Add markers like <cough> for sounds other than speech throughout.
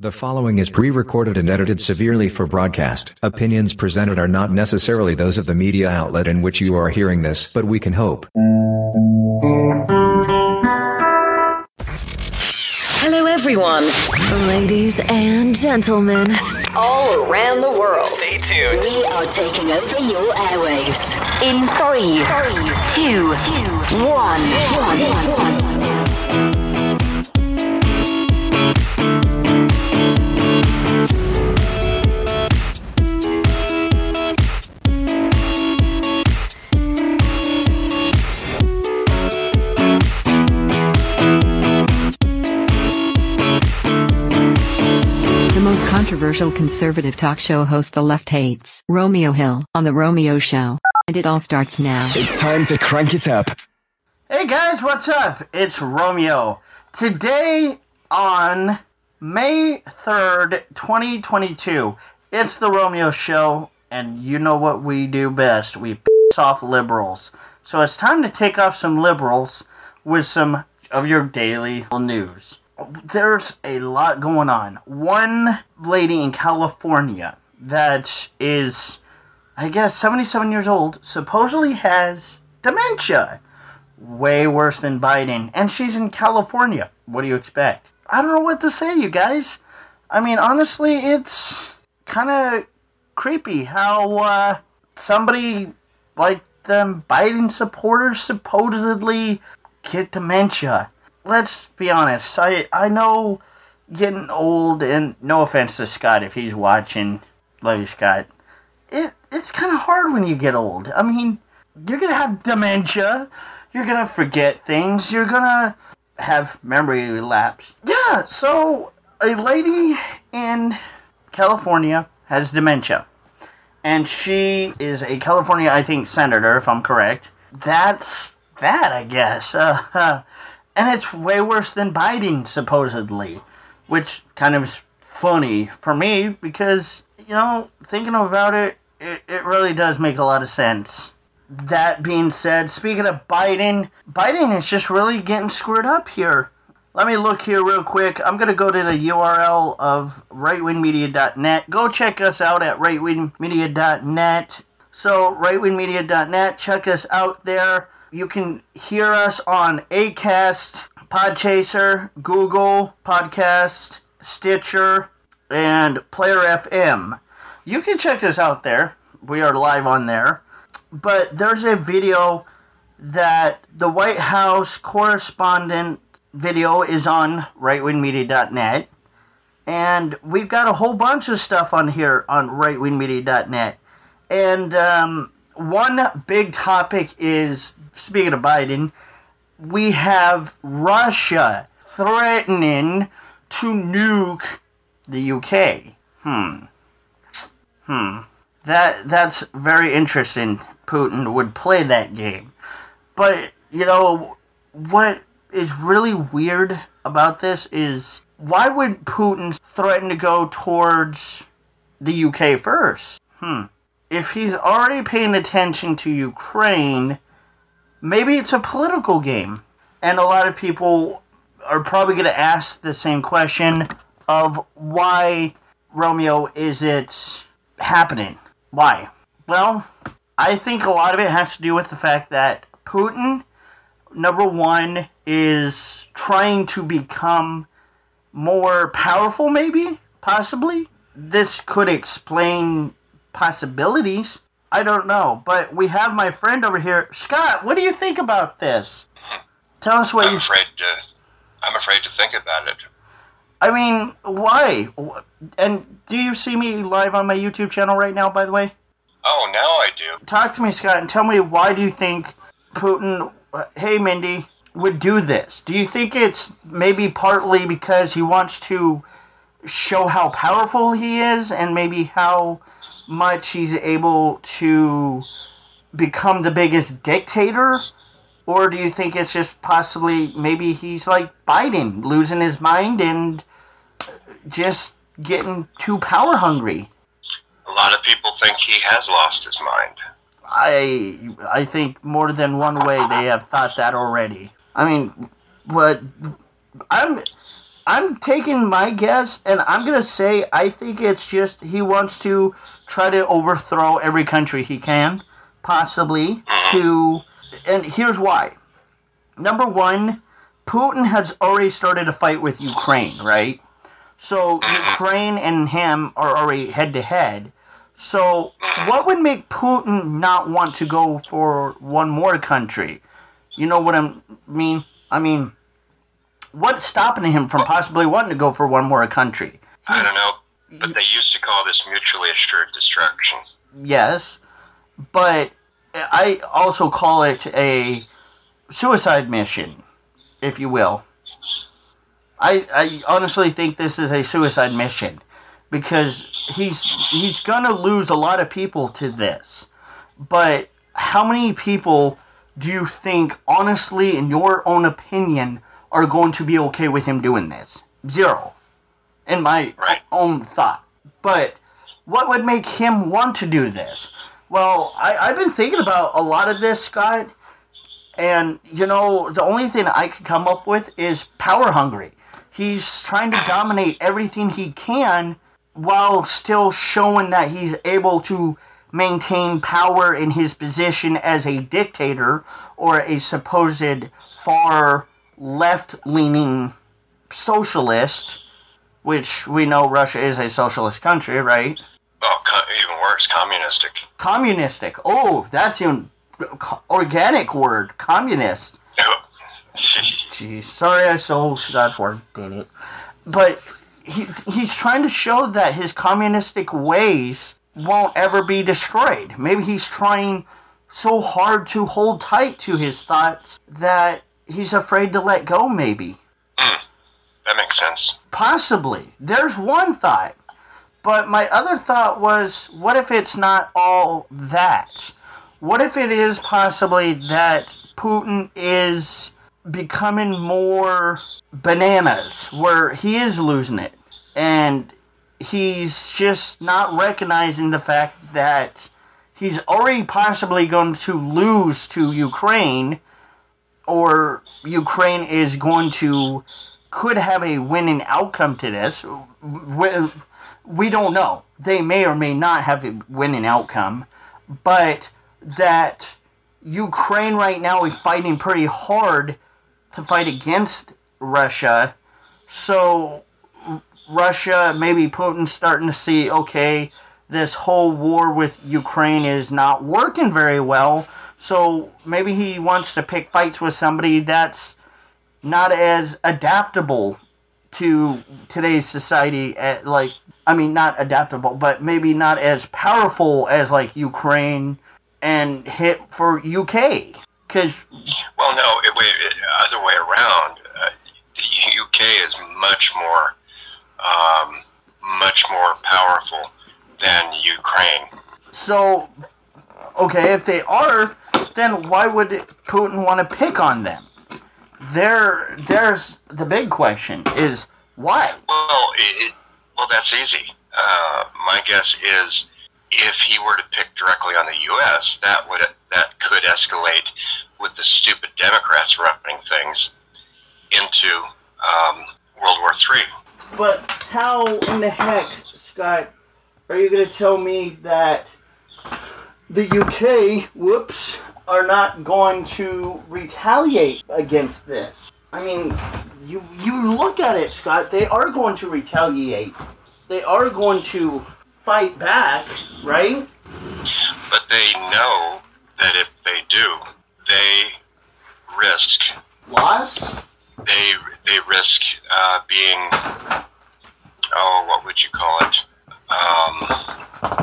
The following is pre-recorded and edited severely for broadcast. Opinions presented are not necessarily those of the media outlet in which you are hearing this, but we can hope. Hello, everyone. Ladies and gentlemen, all around the world. Stay tuned. We are taking over your airwaves. In three, two, one. The controversial conservative talk show host the left hates, Romeo Hill, on The Romeo Show. And it all starts now. It's time to crank it up. Hey guys, what's up? It's Romeo. Today on May 3rd, 2022, it's the Romeo Show, and you know what we do best. We piss off liberals. So it's time to take off some liberals with some of your daily news. There's a lot going on. One lady in California that is, I guess, 77 years old, supposedly has dementia way worse than Biden, and she's in California. What do you expect? I don't know what to say, you guys. I mean, honestly, it's kind of creepy how uh, somebody like them Biden supporters supposedly get dementia. Let's be honest. I I know getting old, and no offense to Scott if he's watching. Love you, Scott. It it's kind of hard when you get old. I mean, you're gonna have dementia. You're gonna forget things. You're gonna have memory lapse. Yeah. So a lady in California has dementia, and she is a California, I think, senator, if I'm correct. That's that, I guess. <laughs> Uh, and it's way worse than Biden, supposedly, which kind of is funny for me because you know, thinking about it, it, it really does make a lot of sense. That being said, speaking of Biden, Biden is just really getting screwed up here. Let me look here real quick. I'm going to go to the URL of rightwingmedia.net. Go check us out at rightwingmedia.net. So, rightwingmedia.net, check us out there. You can hear us on Acast, Podchaser, Google Podcast, Stitcher, and Player FM. You can check us out there. We are live on there. But there's a video that the White House correspondent video is on rightwingmedia.net. And we've got a whole bunch of stuff on here on rightwingmedia.net. And um, one big topic is speaking of Biden, we have Russia threatening to nuke the UK. Hmm. Hmm. That that's very interesting. Putin would play that game. But, you know, what is really weird about this is why would Putin threaten to go towards the UK first? Hmm. If he's already paying attention to Ukraine, maybe it's a political game. And a lot of people are probably going to ask the same question of why Romeo is it happening? Why? Well, I think a lot of it has to do with the fact that Putin, number one, is trying to become more powerful, maybe, possibly. This could explain possibilities. I don't know, but we have my friend over here, Scott. What do you think about this? Tell us what I'm you. afraid to. I'm afraid to think about it. I mean, why? And do you see me live on my YouTube channel right now? By the way, Oh, now I do. talk to me, Scott, and tell me why do you think Putin? Hey, Mindy, would do this? Do you think it's maybe partly because he wants to show how powerful he is, and maybe how much he's able to become the biggest dictator? Or do you think it's just possibly maybe he's like Biden, losing his mind and just getting too power hungry? A lot of people think he has lost his mind. I I think more than one way they have thought that already. I mean, what I'm I'm taking my guess, and I'm gonna say I think it's just he wants to try to overthrow every country he can, possibly uh-huh. to. And here's why. Number one, Putin has already started a fight with Ukraine, right? So uh-huh. Ukraine and him are already head to head. So uh-huh. what would make Putin not want to go for one more country? You know what I mean? I mean, what's stopping him from possibly wanting to go for one more country? I don't know, but they used to call this mutually assured destruction. Yes, but I also call it a suicide mission, if you will. I, I honestly think this is a suicide mission because he's he's gonna lose a lot of people to this. But how many people do you think, honestly, in your own opinion, are going to be okay with him doing this? Zero. In my Right. own thought. But what would make him want to do this? Well, I, I've been thinking about a lot of this, Scott, and you know, the only thing I could come up with is power hungry. He's trying to dominate everything he can while still showing that he's able to maintain power in his position as a dictator or a supposed far left leaning socialist, which we know Russia is a socialist country, right? Oh, even worse, communistic. Communistic. Oh, that's an organic word. Communist. <laughs> Jeez, sorry I stole Scott's word, did it. But he, he's trying to show that his communistic ways won't ever be destroyed. Maybe he's trying so hard to hold tight to his thoughts that he's afraid to let go, maybe. Hmm, that makes sense. Possibly. There's one thought. But my other thought was what if it's not all that? What if it is possibly that Putin is becoming more bananas, where he is losing it? And he's just not recognizing the fact that he's already possibly going to lose to Ukraine, or Ukraine is going to could have a winning outcome to this. We, we don't know. They may or may not have a winning outcome, but that Ukraine right now is fighting pretty hard to fight against Russia. So Russia, maybe Putin's starting to see, okay, this whole war with Ukraine is not working very well. So maybe he wants to pick fights with somebody that's not as adaptable to today's society at like I mean not adaptable but maybe not as powerful as like Ukraine and hit for UK cuz Well, no, it, wait, it, other way around. Uh, the UK is much more, um, much more powerful than Ukraine. so okay if they are then why would Putin want to pick on them there there's the big question is why Well, it, it, well, that's easy. Uh, my guess is if he were to pick directly on the U.S., that would that could escalate with the stupid Democrats running things into um, World War Three. But how in the heck, Scott, are you going to tell me that the UK, whoops, are not going to retaliate against this? I mean, you you look at it, Scott. They are going to retaliate. They are going to fight back, right? But they know that if they do, they risk Loss. they they risk uh, being oh what would you call it um,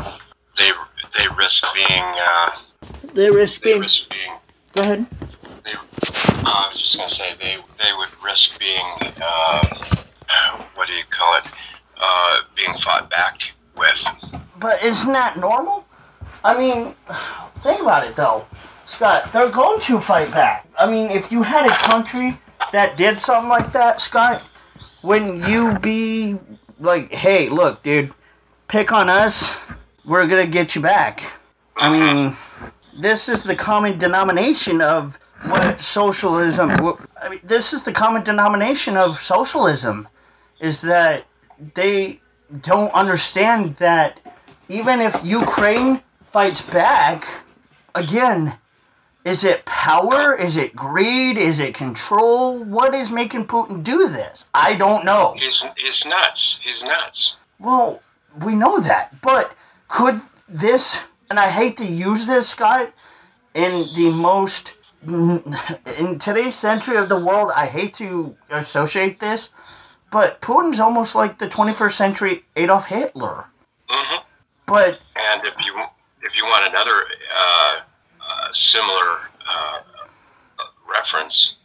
they they risk being uh, They risk being. risk being Go ahead. they uh, I was just gonna say they they would risk being um, what do you call it uh, being fought back with But isn't that normal? I mean, think about it though. Scott, they're going to fight back. I mean, if you had a country that did something like that, Scott, wouldn't you be like, hey, look, dude, pick on us, we're gonna get you back? I mean, this is the common denomination of what socialism. I mean, this is the common denomination of socialism. is that they don't understand that even if Ukraine fights back, again, is it power? Is it greed? Is it control? What is making Putin do this? I don't know. He's he's nuts. He's nuts. Well, we know that, but could this, and I hate to use this, Scott, in the most, in today's century of the world, I hate to associate this, but Putin's almost like the 21st century Adolf Hitler. Mm-hmm. But, And if you if you want another uh, uh, similar uh, reference,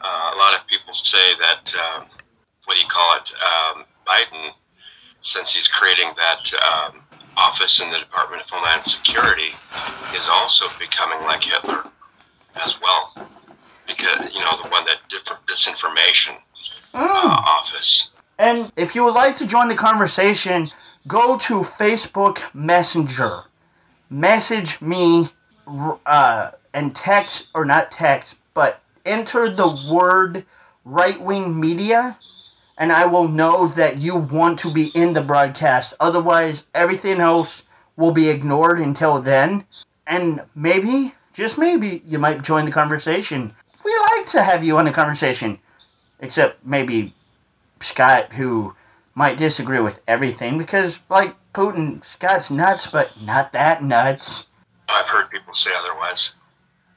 uh, a lot of people say that um, what do you call it? Um, Biden, since he's creating that um, office in the Department of Homeland Security, is also becoming like Hitler as well, because you know the one that different disinformation uh, office. and if you would like to join the conversation, go to Facebook Messenger. Message me uh, and text, or not text, but enter the word right wing media, and I will know that you want to be in the broadcast. Otherwise, everything else will be ignored until then. And maybe, just maybe, you might join the conversation. We like to have you on the conversation. Except maybe Scott, who might disagree with everything, because, like Putin, Scott's nuts, but not that nuts. I've heard people say otherwise.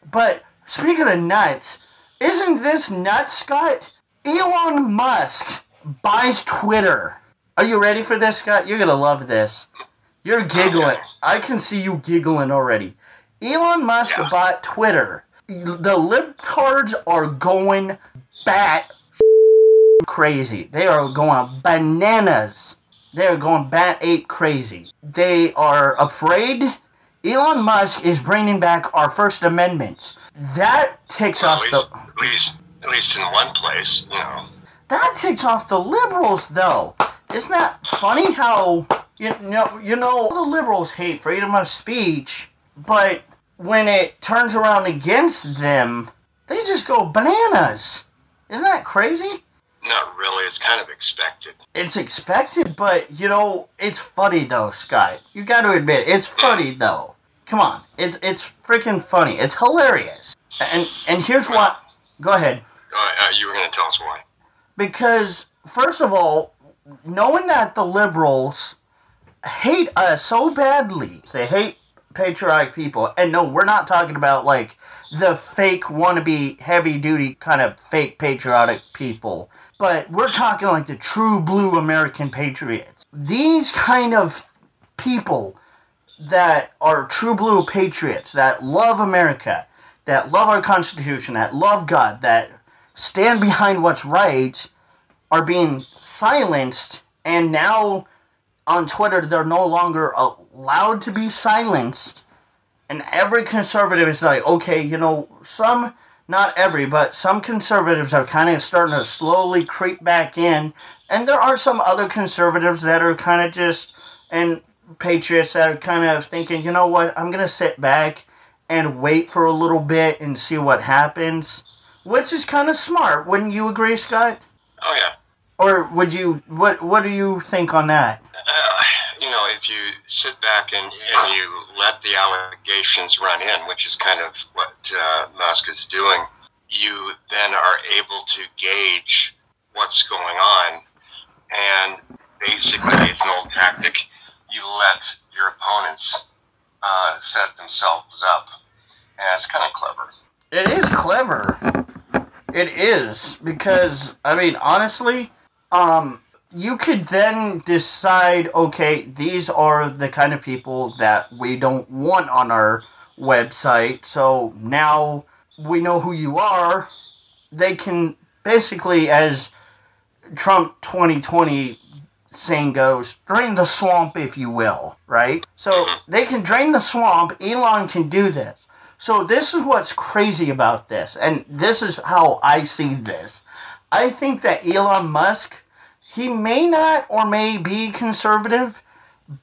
But speaking of nuts, isn't this nuts, Scott? Elon Musk buys Twitter. Are you ready for this, Scott? You're gonna love this. You're oh, giggling. I can see you giggling already. Elon Musk Yeah. bought Twitter. The libtards are going bat crazy. They are going bananas. They are going bat ape crazy. They are afraid. Elon Musk is bringing back our First Amendments. That takes Well, off at, the. least, at least, at least in one place, you know. That ticks off the liberals, though. Isn't that funny how you know you know the liberals hate freedom of speech, but when it turns around against them, they just go bananas. Isn't that crazy? Not really. It's kind of expected. It's expected, but you know it's funny though, Sky. You got to admit it's funny though. Come on, it's it's freaking funny. It's hilarious. And and here's what. Go ahead. Uh, uh, you were going to tell us why. Because first of all, knowing that the liberals hate us so badly, they hate patriotic people. And no, we're not talking about like the fake wannabe heavy duty kind of fake patriotic people, but we're talking like the true blue American patriots. These kind of people that are true blue patriots that love America, that love our Constitution, that love God, that stand behind what's right, are being silenced, and now on Twitter they're no longer allowed to be silenced. And every conservative is like, okay, you know, some, not every, but some conservatives are kind of starting to slowly creep back in. And there are some other conservatives that are kind of just, and patriots that are kind of thinking, you know what, I'm going to sit back and wait for a little bit and see what happens. Which is kind of smart, wouldn't you agree, Scott? Oh, yeah. Or would you, what, what do you think on that? Uh, you know, if you sit back and, and you let the allegations run in, which is kind of what uh, Musk is doing, you then are able to gauge what's going on. And basically, it's an old tactic. You let your opponents uh, set themselves up. And it's kind of clever. It is clever. It is because I mean honestly, um you could then decide okay, these are the kind of people that we don't want on our website. So now we know who you are. They can basically as Trump 2020 saying goes, drain the swamp, if you will, right? So they can drain the swamp. Elon can do this. So this is what's crazy about this, and this is how I see this. I think that Elon Musk, he may not or may be conservative,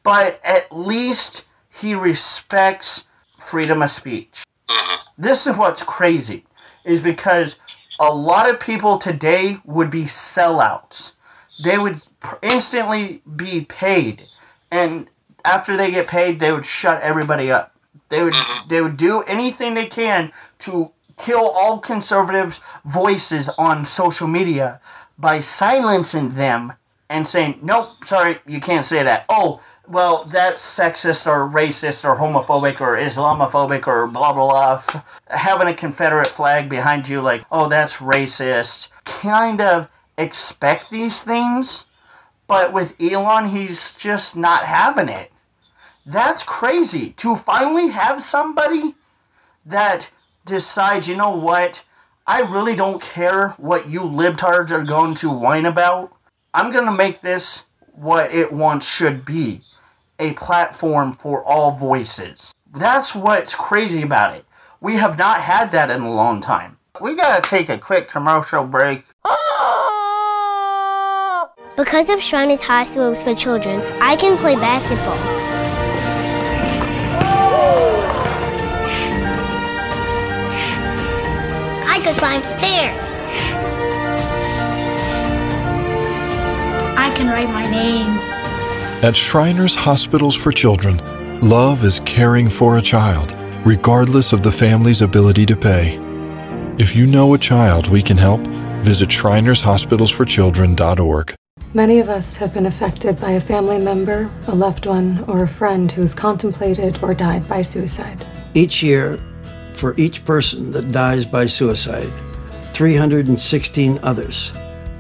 but at least he respects freedom of speech. Mm-hmm. This is what's crazy, is because a lot of people today would be sellouts. they would pr- instantly be paid, and after they get paid, they would shut everybody up. They would mm-hmm. they would do anything they can to kill all conservatives' voices on social media by silencing them and saying, "Nope, sorry, you can't say that." Oh, well, that's sexist or racist or homophobic or Islamophobic or blah blah blah. Having a Confederate flag behind you, like, oh, that's racist. Kind of expect these things, but with Elon, he's just not having it. That's crazy to finally have somebody that decides, you know what, I really don't care what you libtards are going to whine about. I'm going to make this what it once should be a platform for all voices. That's what's crazy about it. We have not had that in a long time. We gotta take a quick commercial break. Because of Shriners Hospitals for Children, I can play basketball. Climb stairs. I can write my name. At Shriners Hospitals for Children, love is caring for a child, regardless of the family's ability to pay. If you know a child we can help, visit shrinershospitalsforchildren.org. Many of us have been affected by a family member, a loved one, or a friend who has contemplated or died by suicide. Each year, for each person that dies by suicide, 316 others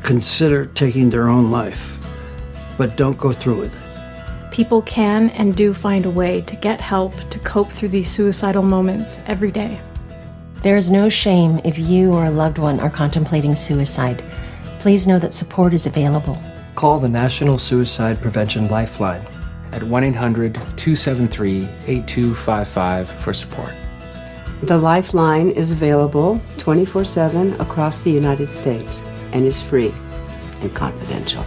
consider taking their own life, but don't go through with it. People can and do find a way to get help to cope through these suicidal moments every day. There is no shame if you or a loved one are contemplating suicide. Please know that support is available. Call the National Suicide Prevention Lifeline at 1 800 273 8255 for support. The Lifeline is available 24 7 across the United States and is free and confidential.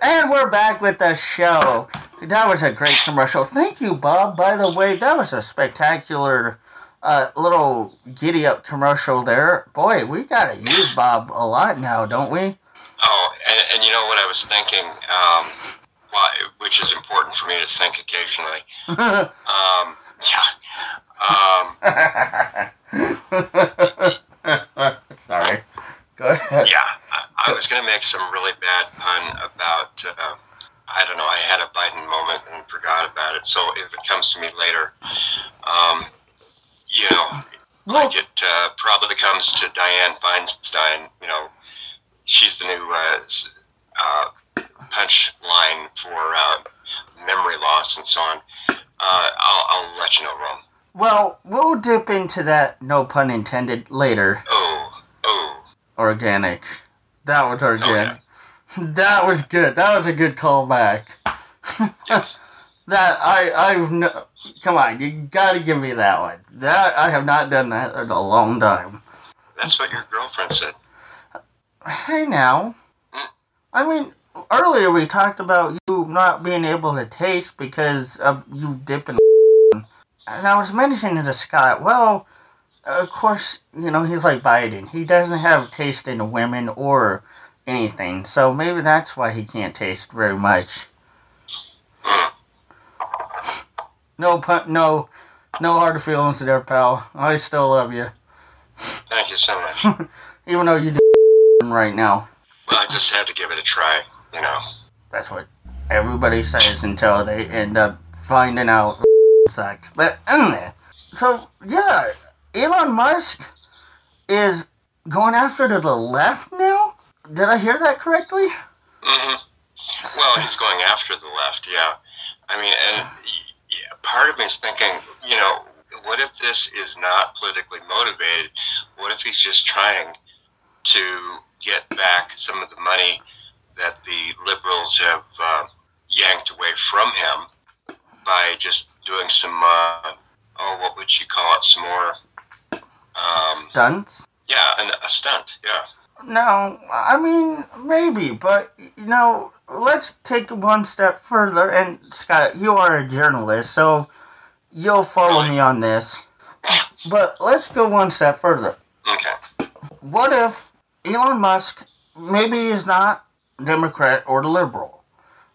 And we're back with the show. That was a great commercial. Thank you, Bob. By the way, that was a spectacular uh, little giddy up commercial there. Boy, we gotta use Bob a lot now, don't we? Oh, and, and you know what I was thinking, um, why, which is important for me to think occasionally. <laughs> um, yeah. Um, <laughs> Sorry. Go ahead. Yeah, I, I was going to make some really bad pun about. Uh, I don't know. I had a Biden moment and forgot about it. So if it comes to me later, um, you know, like it uh, probably comes to Diane Feinstein. You know, she's the new uh, uh, punch line for uh, memory loss and so on. Uh, I'll, I'll let you know, Rome. Well, we'll dip into that, no pun intended, later. Oh, oh. Organic. That was organic. <laughs> That was good. That was a good callback. <laughs> that I I've no, come on, you gotta give me that one. That I have not done that in a long time. That's what your girlfriend said. Hey now, I mean earlier we talked about you not being able to taste because of you dipping. <laughs> And I was mentioning to Scott, well, of course, you know, he's like Biden. He doesn't have taste in women or anything, so maybe that's why he can't taste very much. No pun, no, no hard feelings there, pal. I still love you, Thank you so much. <laughs> even though you do right now. well, I just had to give it a try, you know. That's what everybody says until they end up finding out <laughs> sucked. But anyway, so yeah, Elon Musk is going after to the left now. Did I hear that correctly? Mm-hmm. Well, he's going after the left, yeah. I mean, and yeah, part of me is thinking, you know, what if this is not politically motivated? What if he's just trying to get back some of the money that the liberals have uh, yanked away from him by just doing some, uh, oh, what would you call it? Some more. Um, Stunts? yeah, an, a stunt, yeah. No, I mean maybe, but you know, let's take one step further. And Scott, you are a journalist, so you'll follow me on this. But let's go one step further. Okay. What if Elon Musk maybe is not Democrat or liberal?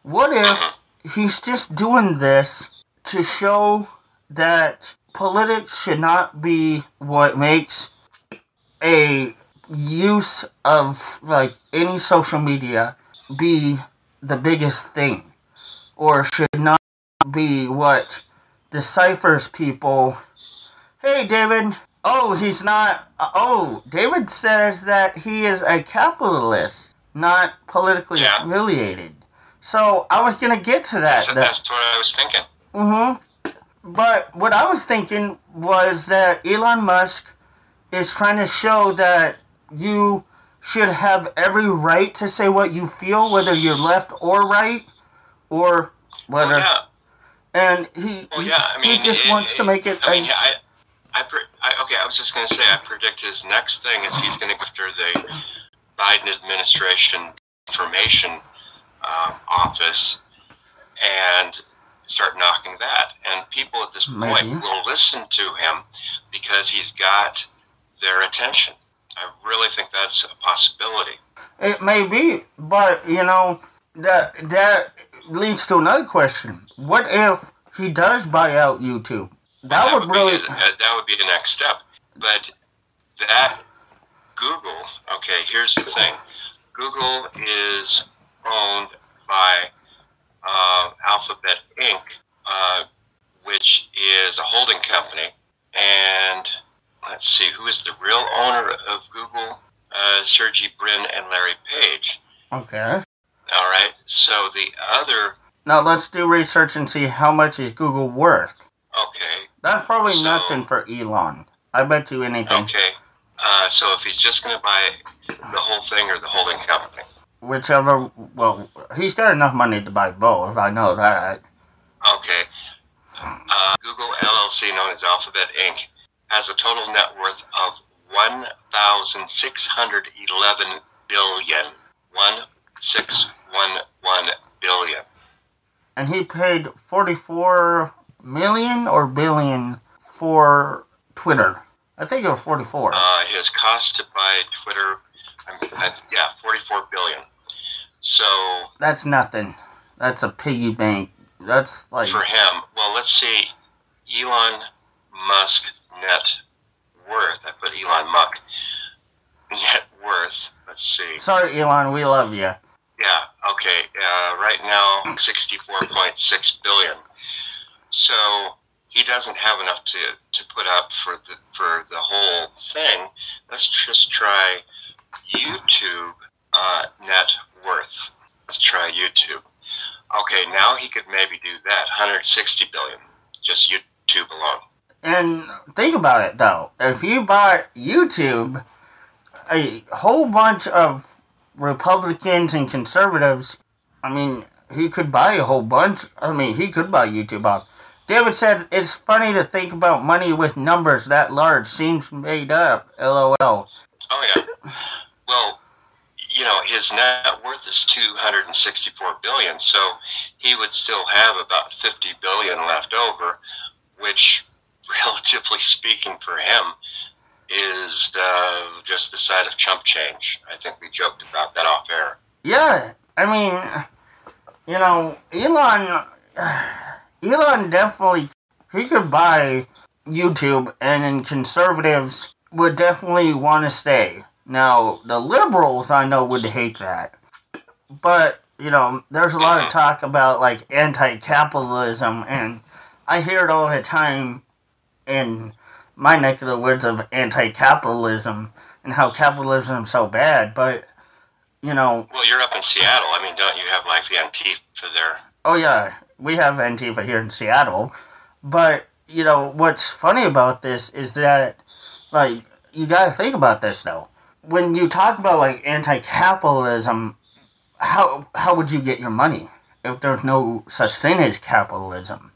What if he's just doing this to show that politics should not be what makes a use of like any social media be the biggest thing or should not be what deciphers people hey david oh he's not oh david says that he is a capitalist not politically affiliated so i was gonna get to that So that's what I was thinking. Mm-hmm. But what I was thinking was that Elon Musk is trying to show that you should have every right to say what you feel, whether you're left or right, or whether. yeah. And he Well, he, yeah, I mean, he just it- wants to make it. I mean, a- yeah, I, I, pre- I, okay, I was just going to say, I predict his next thing is he's going to go after the Biden administration information um, office and start knocking that. And people at this point will listen to him because he's got their attention. I really think that's a possibility. It may be, but you know that that leads to another question. What if he does buy out YouTube? That would really. be, uh, that would be the next step. But that Google, okay, here's the thing. Google is owned by uh, Alphabet Inc., uh, which is a holding company. And let's see, who is the real owner of Google? Uh, Sergey Brin and Larry Page. Okay. All right. So the other, Now let's do research and see how much is Google worth. Okay, That's probably So- nothing for Elon. I bet you anything. okay. Uh, so if he's just going to buy the whole thing or the holding company, Whichever. Well, he's got enough money to buy both. I know that. Okay. Uh, Google LLC, known as Alphabet Inc., has a total net worth of one thousand six hundred eleven billion. One six one one billion. And he paid forty-four million or billion for Twitter. I think it was forty-four. Uh, his cost to buy Twitter, that's, yeah, forty-four billion. So That's nothing. That's a piggy bank. That's like. for him, well, let's see, Elon Musk net worth. I put Elon Musk net worth. Let's see. Sorry, Elon. We love you. Yeah. Okay. Uh, right now, sixty-four point six billion. So he doesn't have enough to, to put up for the for the whole thing. Let's just try YouTube uh, net worth. Let's try YouTube. Okay, now he could maybe do that. 160 billion, just YouTube alone. And think about it though. If you bought YouTube, a whole bunch of Republicans and conservatives, I mean, he could buy a whole bunch. I mean, he could buy YouTube off. David said it's funny to think about money with numbers that large seems made up. LOL. Oh yeah. Well, you know, his net worth is 264 billion, so he would still have about 50 billion left over, which, <laughs> relatively speaking, for him, is uh, just the side of chump change. I think we joked about that off air. Yeah, I mean, you know, Elon, <sighs> Elon definitely he could buy YouTube, and then conservatives would definitely want to stay. Now, the liberals I know would hate that, but you know, there's a lot of talk about like anti-capitalism, and I hear it all the time in my neck of the woods of anti-capitalism and how capitalism is so bad, but you know, Well, you're up in Seattle. I mean, don't you have like the Antifa there? Oh yeah, we have Antifa here in Seattle, but you know what's funny about this is that, like, you got to think about this though. When you talk about like anti-capitalism, how how would you get your money if there's no such thing as capitalism?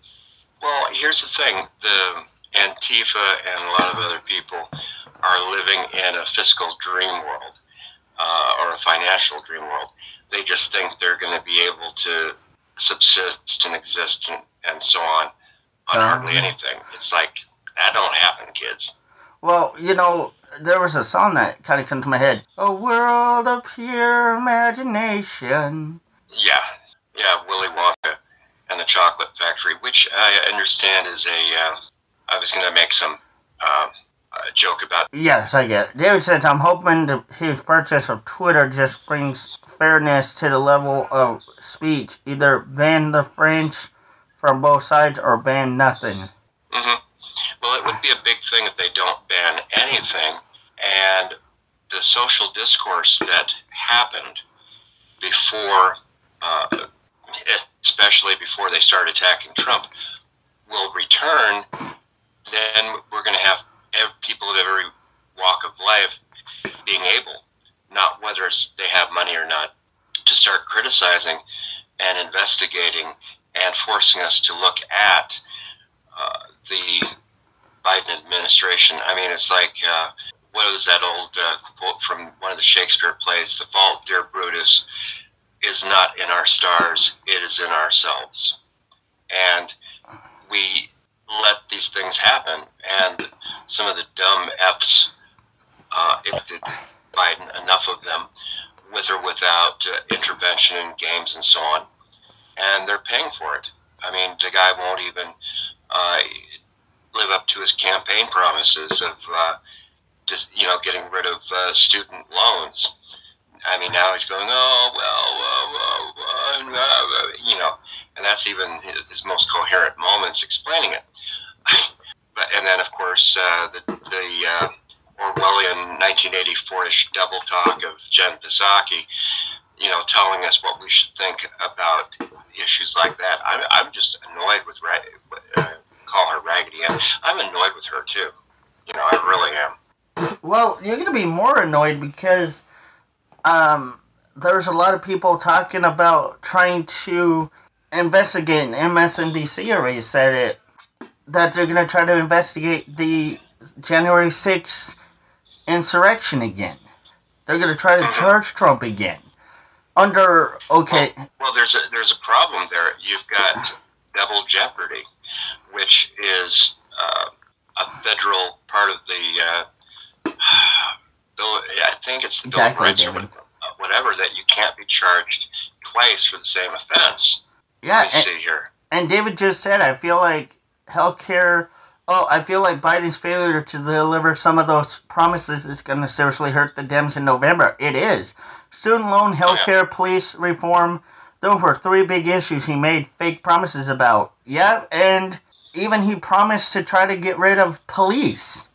Well, here's the thing: the Antifa and a lot of other people are living in a fiscal dream world uh, or a financial dream world. They just think they're going to be able to subsist and exist and, and so on on hardly Um. anything. It's like that don't happen, kids. Well, you know, there was a song that kind of came to my head. A world of pure imagination. Yeah, yeah, Willy Wonka and the Chocolate Factory, which I understand is a. Uh, I was going to make some uh, joke about. Yes, I get it. David says, I'm hoping the, his purchase of Twitter just brings fairness to the level of speech. Either ban the French from both sides or ban nothing. hmm Well, it would be a big thing if they don't ban anything. And the social discourse that happened before, uh, especially before they start attacking Trump, will return. Then we're going to have people of every walk of life being able, not whether it's they have money or not, to start criticizing and investigating and forcing us to look at uh, the Biden administration. I mean, it's like uh, what was that old uh, quote from one of the Shakespeare plays? The fault, dear Brutus, is not in our stars; it is in ourselves. And we let these things happen, and some of the dumb F's uh, Biden, enough of them, with or without uh, intervention in games and so on, and they're paying for it. I mean, the guy won't even uh, live up to his campaign promises of uh, just you know getting rid of uh, student loans. I mean, now he's going, oh well, uh, uh, you know, and that's even his, his most coherent moments explaining it. <laughs> but and then of course uh, the the uh, Orwellian 1984ish double talk of Jen Psaki, you know, telling us what we should think about issues like that. I'm I'm just annoyed with uh, call her Raggedy Ann. I'm annoyed with her too. You know, I really am. Well, you're going to be more annoyed because um, there's a lot of people talking about trying to investigate, and MSNBC already said it, that they're going to try to investigate the January 6th insurrection again. They're going to try to charge Trump again. Under, okay, Well, there's a there's a problem there. You've got double jeopardy, which is uh, a federal part of the. Uh, <sighs> bill, I think it's the Bill of Exactly, Rights or uh, whatever that you can't be charged twice for the same offense. yeah, and, see here. and David just said, I feel like healthcare. Oh, I feel like Biden's failure to deliver some of those promises is going to seriously hurt the Dems in November. It is. Student loan, oh, healthcare, police reform. Those were three big issues he made fake promises about. Yeah, and even he promised to try to get rid of police.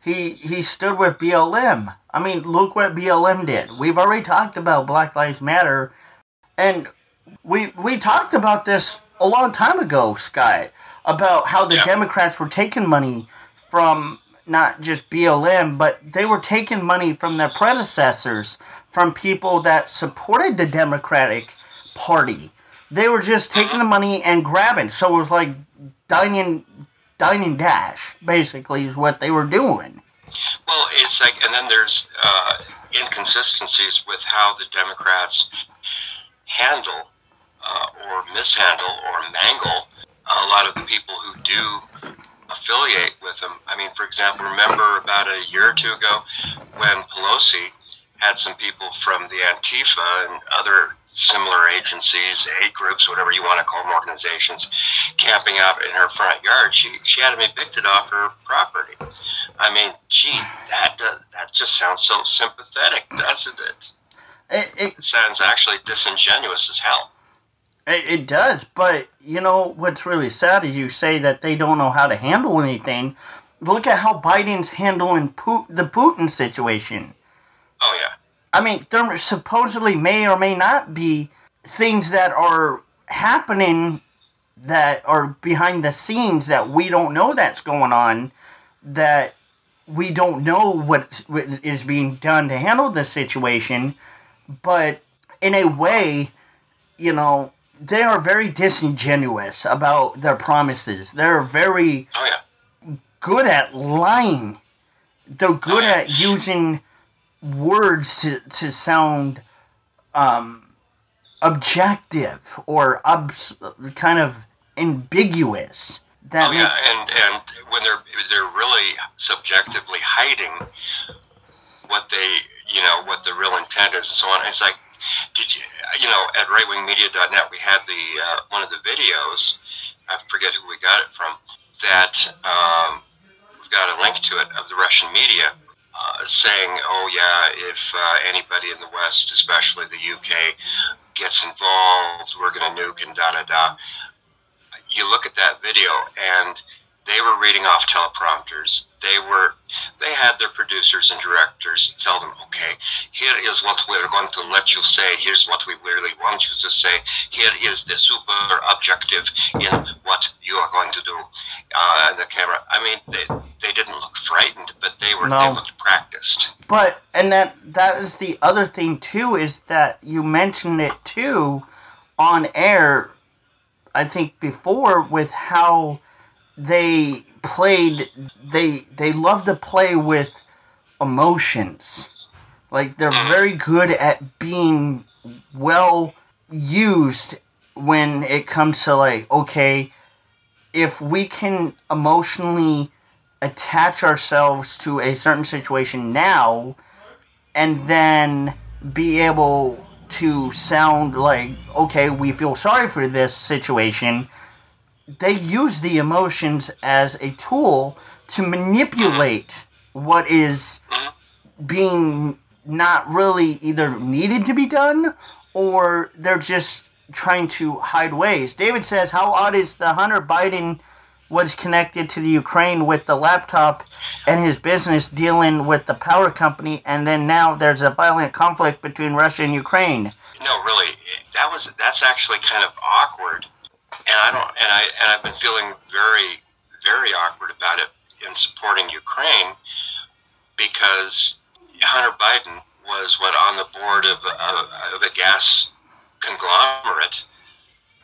He he stood with BLM. I mean, look what BLM did. We've already talked about Black Lives Matter, and we we talked about this a long time ago, Sky, about how the Democrats were taking money from not just BLM, but they were taking money from their predecessors, from people that supported the Democratic Party. They were just taking the money and grabbing. So it was like dining, dining dash, basically, is what they were doing. Well, it's like, and then there's uh, inconsistencies with how the Democrats handle uh, or mishandle or mangle a lot of people who do affiliate with them. I mean, for example, remember about a year or two ago when Pelosi had some people from the Antifa and other similar agencies, aid groups, whatever you want to call them, organizations, camping out in her front yard. She she had them evicted off her property. I mean, gee, that does, that just sounds so sympathetic, doesn't it? It, it, It sounds actually disingenuous as hell. It, it does, but you know what's really sad is you say that they don't know how to handle anything. Look at how Biden's handling the Putin situation. Oh yeah. I mean, there supposedly may or may not be things that are happening that are behind the scenes that we don't know that's going on, that we don't know what is being done to handle the situation. But in a way, you know, they are very disingenuous about their promises. They're very Oh yeah. good at lying. They're good at using words to, to sound um, objective or obs- kind of ambiguous. that oh, makes yeah, and and when they're they're really subjectively hiding what they you know what the real intent is and so on. It's like, did you you know at rightwingmedia.net we had the uh, one of the videos. I forget who we got it from. That um, we've got a link to it of the Russian media uh, saying, "Oh yeah, if uh, anybody in the West, especially the UK, gets involved, we're going to nuke and da da da." You look at that video, and they were reading off teleprompters. They were, they had their producers and directors tell them, "Okay, here is what we're going to let you say. Here's what we really want you to say. Here is the super objective in what you are going to do." Uh, the camera. I mean, they they didn't look frightened, but they were they looked practiced. But and that that is the other thing too is that you mentioned it too on air. I think before with how they played they they love to play with emotions. Like they're mm. very good at being well used when it comes to like okay if we can emotionally attach ourselves to a certain situation now and then be able to sound like okay we feel sorry for this situation they use the emotions as a tool to manipulate what is being not really either needed to be done or they're just trying to hide ways. David says, How odd is the Hunter Biden was connected to the Ukraine with the laptop and his business dealing with the power company, and then now there's a violent conflict between Russia and Ukraine. No, really, that was that's actually kind of awkward, and I don't, and I and I've been feeling very, very awkward about it in supporting Ukraine because Hunter Biden was what on the board of a, of a gas conglomerate,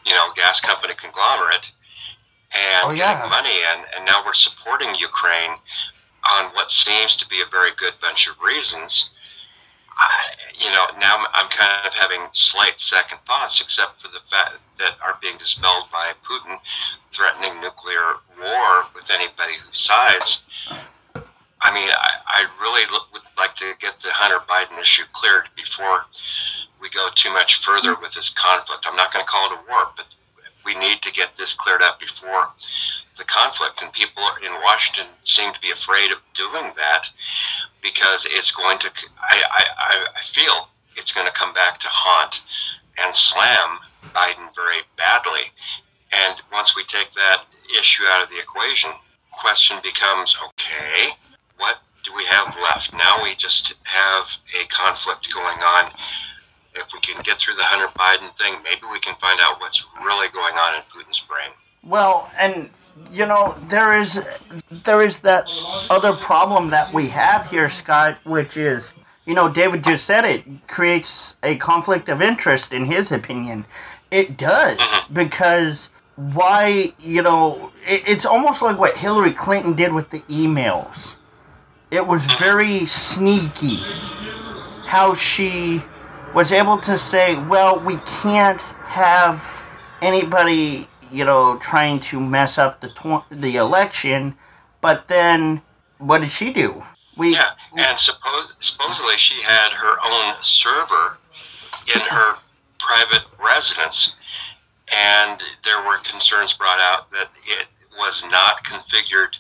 you know, gas company conglomerate, and Oh, yeah. getting money, and and now we're supporting Ukraine on what seems to be a very good bunch of reasons. You know, now I'm- kind of having slight second thoughts, except for the fact that are being dispelled by Putin threatening nuclear war with anybody who sides. I mean, I, I really lo- would like to get the Hunter Biden issue cleared before we go too much further with this conflict. I'm not going to call it a war, but we need to get this cleared up before the conflict. And people in Washington seem to be afraid of doing that because it's going to, I, I, I- feel it's going to come back to haunt and slam Biden very badly. And once we take that issue out of the equation, question becomes okay, what do we have left? Now we just have a conflict going on. If we can get through the Hunter Biden thing, maybe we can find out what's really going on in Putin's brain. Well, and you know there is there is that other problem that we have here, Scott, which is you know David just said it creates a conflict of interest in his opinion. It does mm-hmm. because why you know it, it's almost like what Hillary Clinton did with the emails. It was mm-hmm. very sneaky how she was able to say, well, we can't have anybody, you know, trying to mess up the tw- the election, but then what did she do? We Yeah, and suppose supposedly she had her own server in her private residence, and there were concerns brought out that it was not configured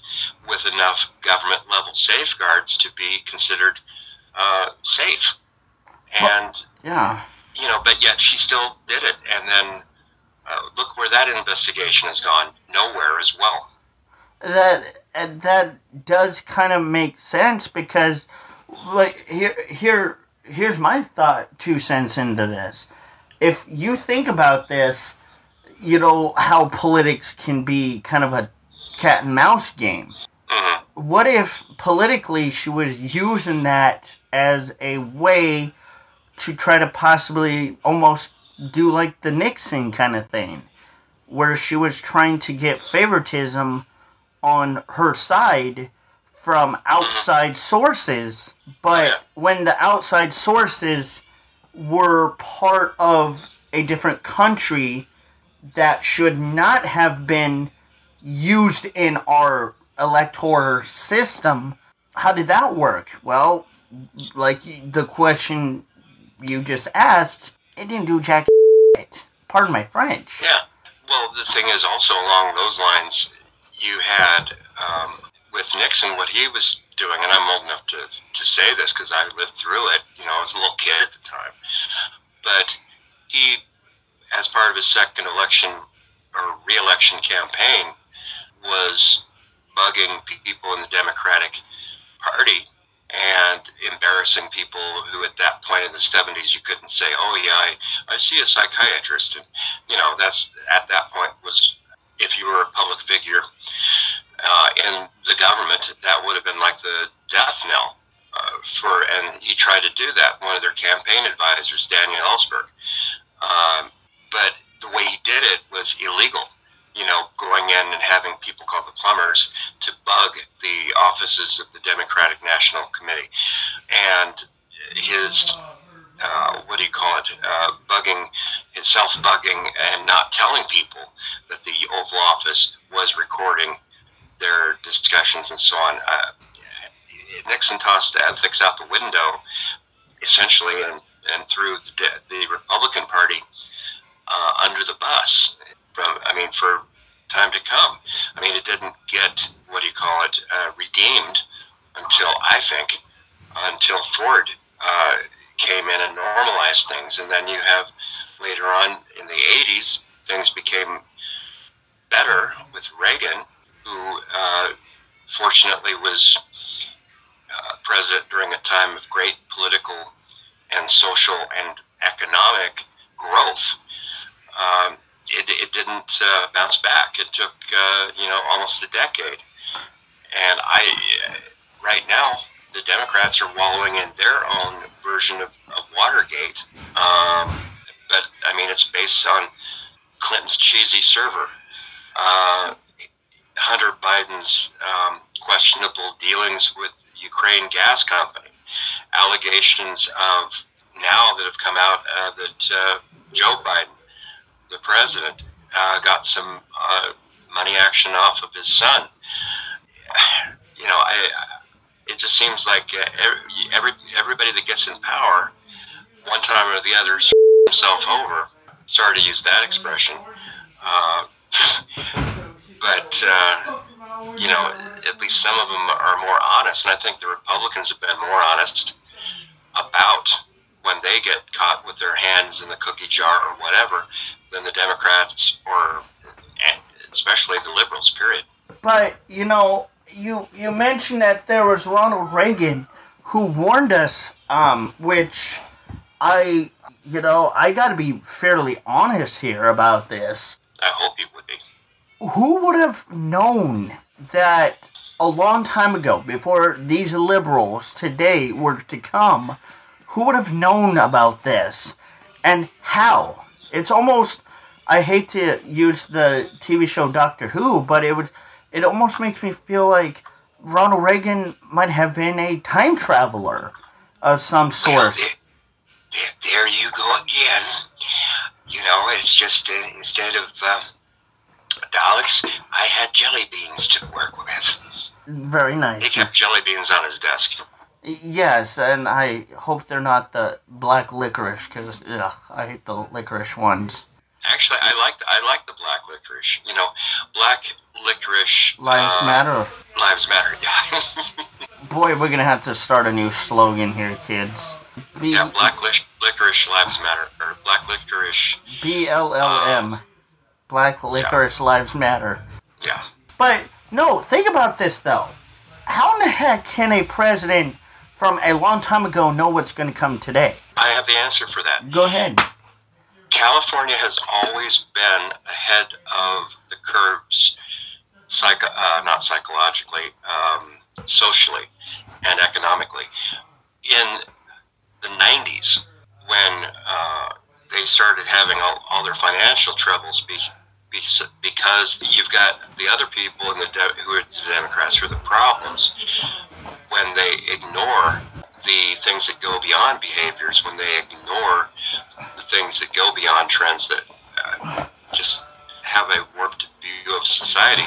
with enough government level safeguards to be considered uh, safe. And yeah. you know, but yet she still did it, and then uh, look where that investigation has gone. Nowhere as well. that and that does kind of make sense because like here here here's my thought two cents into this if you think about this you know how politics can be kind of a cat and mouse game what if politically she was using that as a way to try to possibly almost do like the Nixon kind of thing where she was trying to get favoritism on her side from outside sources, but when the outside sources were part of a different country that should not have been used in our electoral system. How did that work? Well, like the question you just asked, it didn't do jack shit. Pardon my French. Yeah. Well, the thing is also along those lines, you had um, with Nixon what he was doing, and I'm old enough to, to say this because I lived through it. You know, I was a little kid at the time. But he, as part of his second election or re-election campaign, was bugging people in the Democratic Party and embarrassing people who at that point in the 70s you couldn't say oh yeah I, I see a psychiatrist. And you know that's at that point was if you were a public figure uh, in the government that would have been like the death knell uh, for and he tried to do that. One of their campaign advisors Daniel Ellsberg um, but the way he did it was illegal you know, going in and having people called the plumbers bug the offices of the Democratic National Committee. And his, uh, what do you call it, uh, bugging, his self bugging and not telling people that the Oval Office was recording their discussions and so on. Uh, Nixon tossed ethics out the window, essentially, and, and threw the, the Republican Party uh, under the bus from, I mean, for time to come. I mean, it didn't get, what do you call it, uh, redeemed until, I think, until Ford uh, came in and normalized things. And then you have later on in the 80s, things became better with Reagan, who uh, fortunately was uh, president during a time of great political and social and economic growth. Um, it, it didn't uh, bounce back. It took uh, you know almost a decade, and I right now the Democrats are wallowing in their own version of, of Watergate. Um, but I mean, it's based on Clinton's cheesy server, uh, Hunter Biden's um, questionable dealings with Ukraine Gas Company, allegations of now that have come out uh, that uh, Joe Biden the president uh, got some uh, money action off of his son. You know, I, it just seems like every everybody that gets in power, one time or the other, himself over. Sorry to use that expression, uh, <laughs> but uh, you know, at least some of them are more honest, and I think the Republicans have been more honest about when they get caught with their hands in the cookie jar or whatever than the Democrats or especially the liberals. Period. But you know, you you mentioned that there was Ronald Reagan who warned us, um, which I you know I got to be fairly honest here about this. I hope you would be. Who would have known that a long time ago, before these liberals today were to come, who would have known about this and how? It's almost I hate to use the TV show Doctor Who, but it would it almost makes me feel like Ronald Reagan might have been a time traveler of some sort. Well, there, there, you go again. You know, it's just uh, instead of uh, Daleks, I had jelly beans to work with. Very nice. He kept jelly beans on his desk. Yes, and I hope they're not the black licorice because I hate the licorice ones. Actually, I like I like the black licorice. You know, black licorice. Lives uh, matter. Lives matter. Yeah. <laughs> Boy, we're gonna have to start a new slogan here, kids. B- yeah, black lic- licorice lives matter, or black licorice. B L L M. Uh, black licorice yeah. lives matter. Yeah. But no, think about this though. How in the heck can a president from a long time ago know what's going to come today? I have the answer for that. Go ahead. California has always been ahead of the curves, psycho, uh, not psychologically, um, socially, and economically. In the 90s, when uh, they started having all, all their financial troubles be, be, because you've got the other people in the de- who are the Democrats who are the problems, when they ignore the things that go beyond behaviors, when they ignore the things that go beyond trends that uh, just have a warped view of society,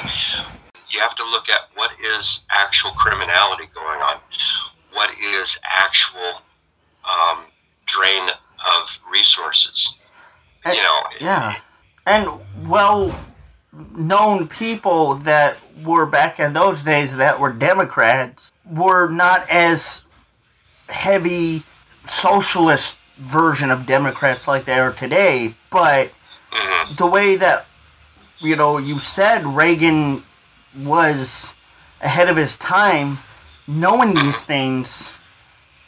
you have to look at what is actual criminality going on, what is actual um, drain of resources. And- you know, Yeah. And well known people that were back in those days that were Democrats were not as heavy socialist version of Democrats like they are today, but mm-hmm. the way that you know you said Reagan was ahead of his time, knowing these things,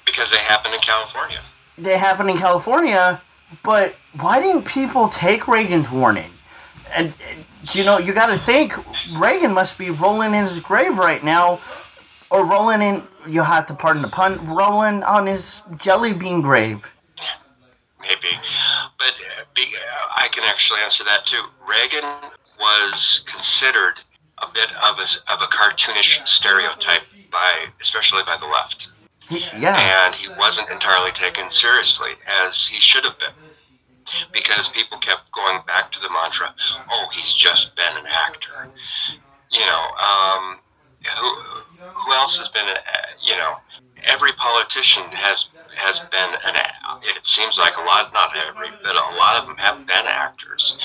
because they happen in California. they happen in California, but why didn't people take Reagan's warning? And you know, you got to think Reagan must be rolling in his grave right now, or rolling in. You have to pardon the pun. Rolling on his jelly bean grave. maybe. But uh, uh, I can actually answer that too. Reagan was considered a bit of a, of a cartoonish stereotype by, especially by the left. He, yeah. And he wasn't entirely taken seriously as he should have been. Because people kept going back to the mantra, oh, he's just been an actor. You know, um, who, who else has been, a, you know, every politician has has been an it seems like a lot not every but a lot of them have been actors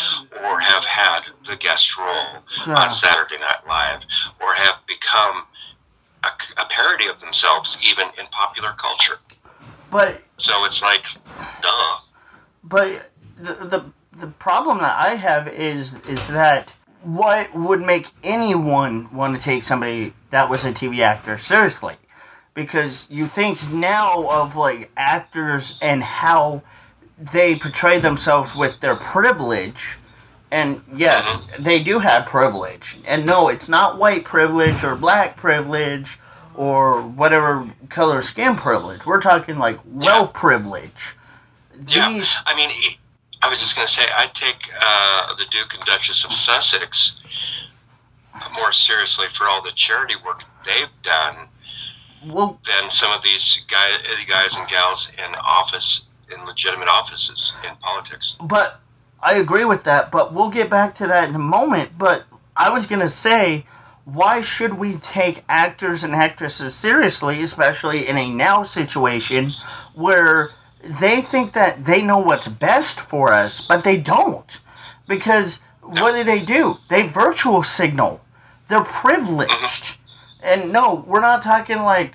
or have had the guest role Yeah. on Saturday Night Live or have become a, a parody of themselves even in popular culture But so it's like duh But the, the the problem that I have is is that what would make anyone want to take somebody that was a TV actor seriously? Because you think now of like actors and how they portray themselves with their privilege. And yes, they do have privilege. And no, it's not white privilege or black privilege or whatever color skin privilege. We're talking like wealth privilege. Yeah, I mean, I was just going to say, I take uh, the Duke and Duchess of Sussex more seriously for all the charity work they've done Well, than some of these guy, guys and gals in office, in legitimate offices in politics. But I agree with that, but we'll get back to that in a moment. But I was going to say, why should we take actors and actresses seriously, especially in a now situation where they think that they know what's best for us, but they don't? Because what do they do? They virtual signal. They're privileged. Mm-hmm. And no, we're not talking like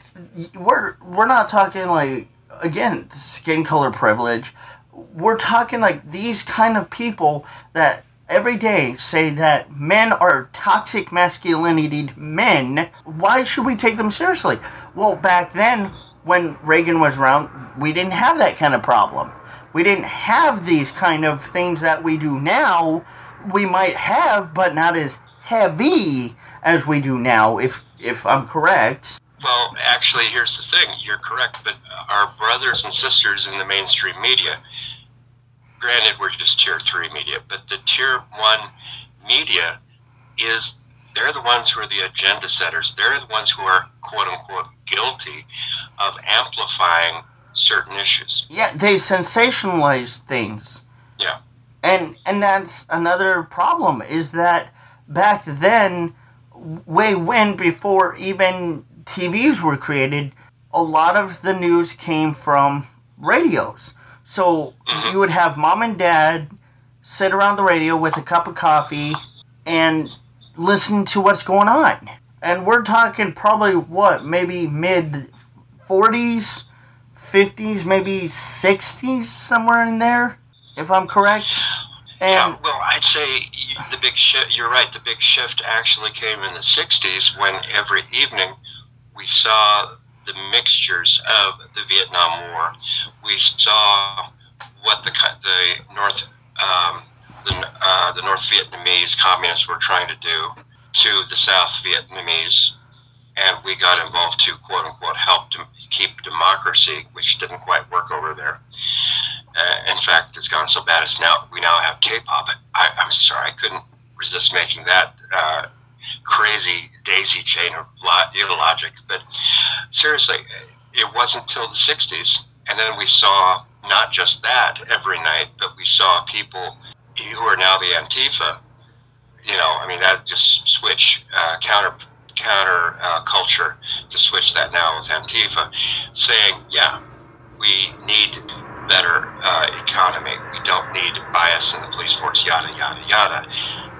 we're we're not talking like again skin color privilege. We're talking like these kind of people that every day say that men are toxic masculinity men. Why should we take them seriously? Well, back then when Reagan was around, we didn't have that kind of problem. We didn't have these kind of things that we do now. We might have, but not as heavy as we do now, if if I'm correct. Well, actually, here's the thing. You're correct, but our brothers and sisters in the mainstream media, granted, we're just tier three media, but the tier one media is they're the ones who are the agenda setters. They're the ones who are quote unquote guilty of amplifying certain issues. Yeah, they sensationalize things. Yeah. And and that's another problem is that back then way when before even TVs were created, a lot of the news came from radios. So you would have mom and dad sit around the radio with a cup of coffee and listen to what's going on. And we're talking probably what, maybe mid 40s, 50s, maybe 60s, somewhere in there, if I'm correct. And yeah, well, I'd say the big shift. You're right. The big shift actually came in the '60s when every evening we saw the mixtures of the Vietnam War. We saw what the the North um, the, uh, the North Vietnamese communists were trying to do to the South Vietnamese, and we got involved to quote unquote help to keep democracy, which didn't quite work over there. Uh, in fact, it's gone so bad as now we now have K-pop. I, I'm sorry, I couldn't resist making that uh, crazy daisy chain of logic. But seriously, it wasn't until the '60s, and then we saw not just that every night, but we saw people who are now the Antifa you know, I mean, that just switch uh, counter counter uh, culture to switch that now with Antifa, saying, yeah, we need better uh, economy. We don't need bias in the police force. Yada yada yada.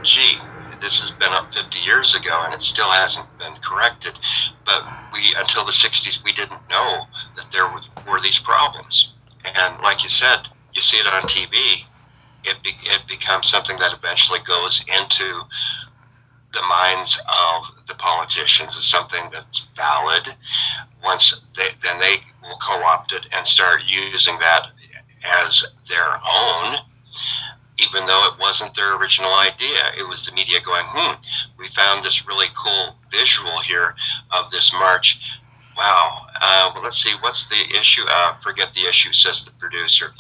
Gee, this has been up 50 years ago and it still hasn't been corrected. But we, until the 60s, we didn't know that there were these problems. And like you said, you see it on TV. It, be, it becomes something that eventually goes into the minds of the politicians as something that's valid. Once they, then they will co-opt it and start using that as their own even though it wasn't their original idea. It was the media going, hmm, we found this really cool visual here of this march. Wow. Uh, well, let's see, what's the issue? Uh, forget the issue, says the producer.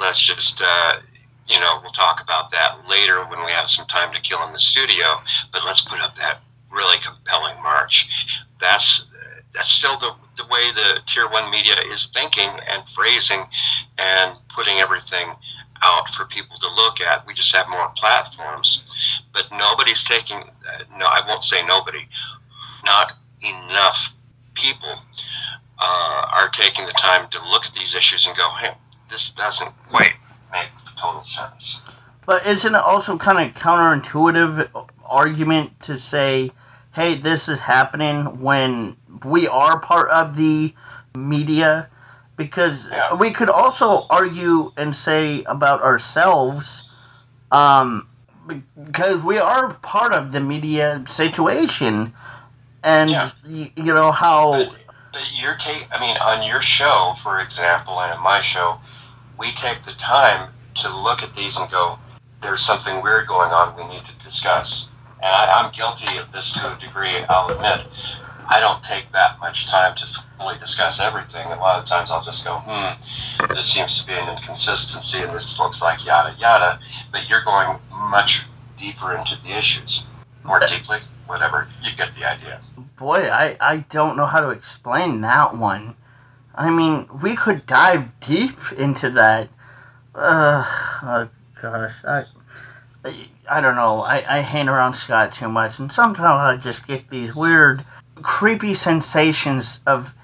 Let's just, uh, you know, we'll talk about that later when we have some time to kill in the studio. But let's put up that really compelling march. That's that's still the, the way the tier one media is thinking and phrasing and putting everything out for people to look at. We just have more platforms, but nobody's taking. Uh, no, I won't say nobody. Not enough people uh, are taking the time to look at these issues and go, "Hey, this doesn't quite make total sense." But isn't it also kind of counterintuitive argument to say, "Hey, this is happening when we are part of the media because yeah. we could also argue and say about ourselves um, because we are part of the media situation and yeah. y- you know how but, but you're take i mean on your show for example and in my show we take the time to look at these and go there's something weird going on we need to discuss and I, i'm guilty of this to a degree i'll admit I don't take that much time to fully discuss everything. A lot of times I'll just go, hmm, this seems to be an inconsistency and this looks like yada yada. But you're going much deeper into the issues, more deeply, whatever. You get the idea. Boy, I, I don't know how to explain that one. I mean, we could dive deep into that. Uh, oh gosh, I, I don't know. I, I hang around Scott too much, and sometimes I just get these weird creepy sensations of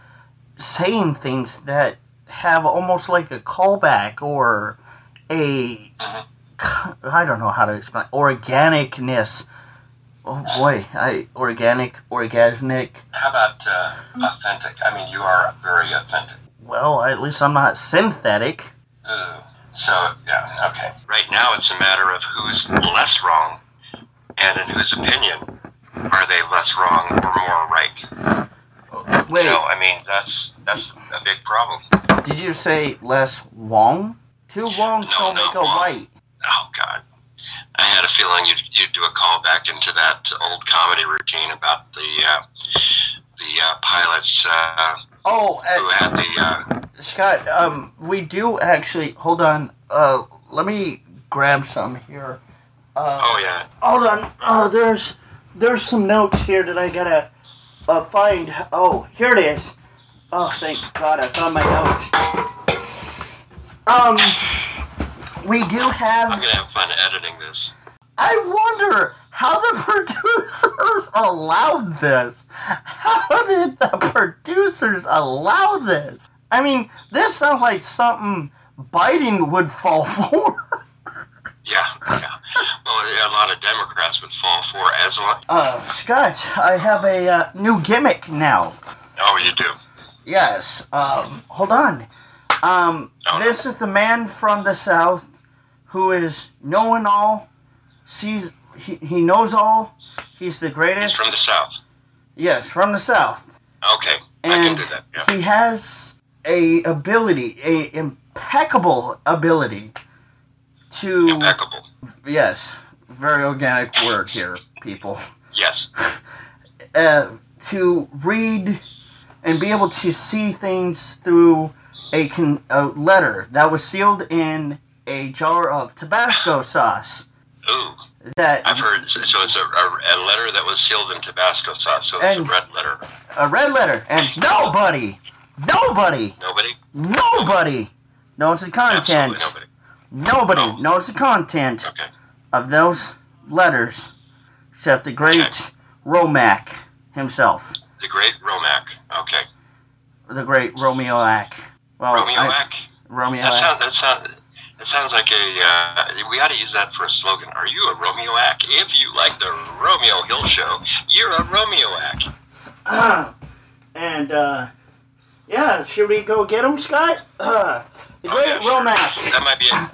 saying things that have almost like a callback or a I don't know how to explain organicness. Oh boy, I organic, orgasmic. How about uh, authentic? I mean, you are very authentic. Well, at least I'm not synthetic. Ooh. So yeah, okay. Right now, it's a matter of who's less wrong, and in whose opinion are they less wrong or more right? Wait. You know, I mean, that's that's a big problem. Did you say less wrong? Two wrongs no, don't make a wrong. right. Oh God, I had a feeling you'd, you'd do a call back into that old comedy routine about the uh, the uh, pilots. Uh, oh, who had the uh, Scott, um, we do actually. Hold on. Uh, let me grab some here. Uh, oh yeah. Hold on. Uh, there's there's some notes here that I gotta uh, find. Oh, here it is. Oh, thank God, I found my notes. Um, we do have. I'm gonna have fun editing this. I wonder how the <laughs> producers allowed this. How did the producers allow this? I mean, this sounds like something Biden would fall <laughs> for. Yeah, yeah. Well, yeah, a lot of Democrats would fall for as well. Uh, Scott, I have a uh, new gimmick now. Oh, you do. Yes. Um, hold on. Um, Oh, this is the man from the South who is knowing all, sees he, he knows all. He's the greatest. From the South. Yes, from the South. Okay, I can And do that. Yeah. he has a ability, a impeccable ability to Impeccable. yes, very organic word here, people. Yes. <laughs> uh, to read and be able to see things through a, con- a letter that was sealed in a jar of Tabasco sauce. Ooh. That I've heard. So it's a, a, a letter that was sealed in Tabasco sauce. So it's a red letter. a red letter, and nobody, nobody, Nobody. nobody knows the content. Absolutely nobody. Nobody knows the content Okay. of those letters except the great Romac himself, The great Romac. Okay. the great Romeo Ack. Well, Romeo I- Ack? Romeo That sounds. That sounds. That sounds like a. Uh, we ought to use that for a slogan. Are you a Romeo Ack? If you like the Romeo Hill Show, you're a Romeo Ack. <clears throat> and uh, yeah, should we go get him, Scott? Uh, <clears throat> the great Romac. That might be. A,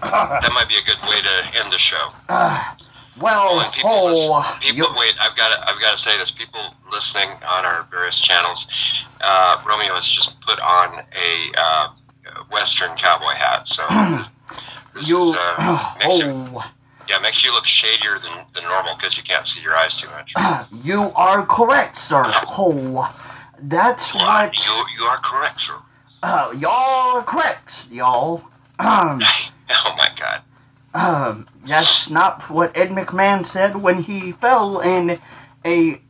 <clears throat> that might be a good way to end the show. Uh, well, people, oh, listen- people wait. I've got to. I've got to say this. People listening on our various channels, uh, Romeo has just put on a uh, Western cowboy hat. So <clears throat> this you. is, uh, oh, yeah, makes you look shadier than, than normal because you can't see your eyes too much. you are correct, sir. <laughs> Oh, that's what. You you are correct, sir. Uh, y'all are correct, y'all. Um, <laughs> Oh my God. um, that's not what Ed McMahon said when he fell in a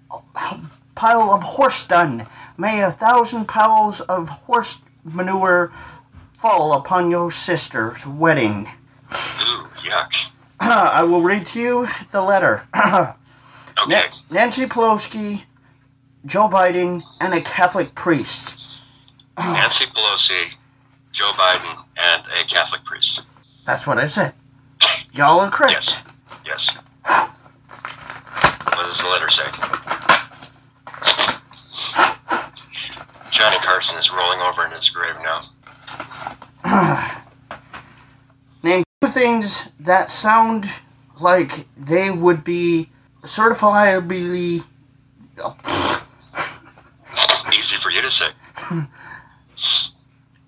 pile of horse dung. May a thousand piles of horse manure fall upon your sister's wedding. Ooh, yuck. <clears throat> I will read to you the letter. <clears throat> Okay. Nancy Pelosi, Joe Biden, and a Catholic priest. Ah. Nancy Pelosi, Joe Biden, and a Catholic priest. That's what I said. Y'all are correct. Yes. Yes. <sighs> What does the letter say? Johnny Carson is rolling over in his grave now. <sighs> Name two things that sound like they would be certifiably. Uh, Easy for you to say. <laughs>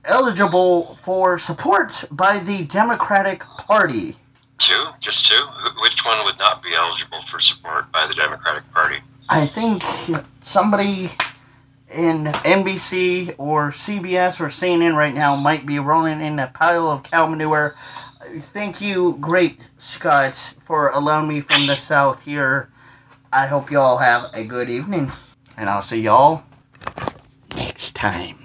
eligible for support by the Democratic Party. Two? Just two? Which one would not be eligible for support by the Democratic Party? I think somebody in NBC or CBS or CNN right now might be rolling in a pile of cow manure. Thank you, great Scott, for allowing me from the South here. I hope y'all have a good evening, and I'll see y'all next time.